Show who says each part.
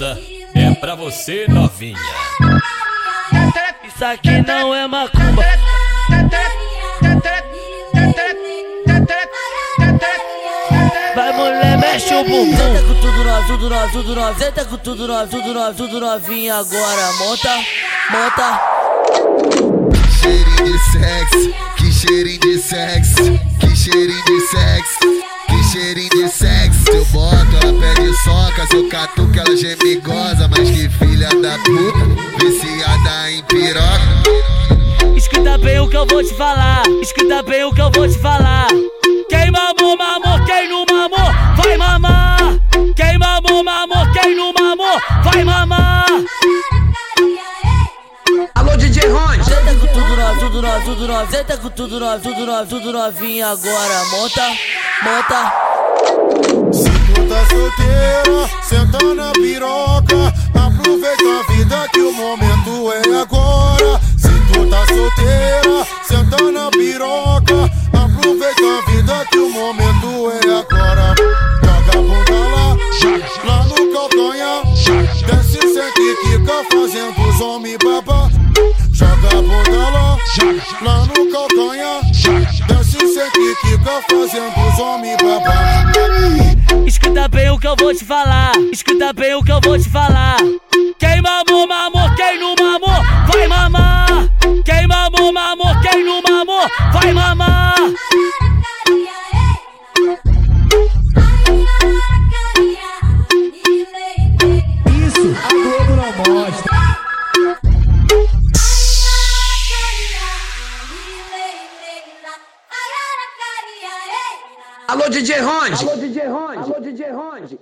Speaker 1: Essa é pra você, novinha.
Speaker 2: Isso aqui não é macumba. Vai mulher, mexe o bumbum. Senta com tudo nós, tudo nós, tudo nós. Senta com tudo nós, tudo nós, tudo novinha agora. Monta, monta.
Speaker 3: Cheirinho de sexo, que cheirinho de sexo, que cheirinho de sexo, que cheirinho de sexo. Soca, eu catuco, ela gemigosa, mas que filha da puta, viciada em piroca.
Speaker 2: Escuta bem o que eu vou te falar. Escuta bem o que eu vou te falar. Quem mamou, mamou, quem não mamou, vai mamar. Quem mamou, mamou, quem não mamou, vai mamar.
Speaker 4: Alô, DJ Rony.
Speaker 2: Senta com tudo nós, tudo nós, tudo nós. Senta com tudo nós, tudo nós, tudo novinha agora. Monta, monta.
Speaker 5: Tu tá solteira, senta na piroca. Aproveita a vida que o momento é agora. Se tu tá solteira, senta na piroca. Aproveita a vida que o momento é agora. Joga a bunda lá, lá no calcanhar. Desce, sente e fica fazendo os homens babá. Joga a bunda lá, lá no calcanhar. Desce, sente e fica fazendo os homens babá.
Speaker 2: Escuta bem o que eu vou te falar. Escuta bem o que eu vou te falar. Quem mamou, mamou, quem não mamou, vai mamar. Quem mamou, mamou, quem não mamou, vai mamar.
Speaker 6: Isso a Globo não mostra.
Speaker 4: Alô, DJ Rony.
Speaker 6: Alô, DJ Ronde. Alô, DJ Ronde.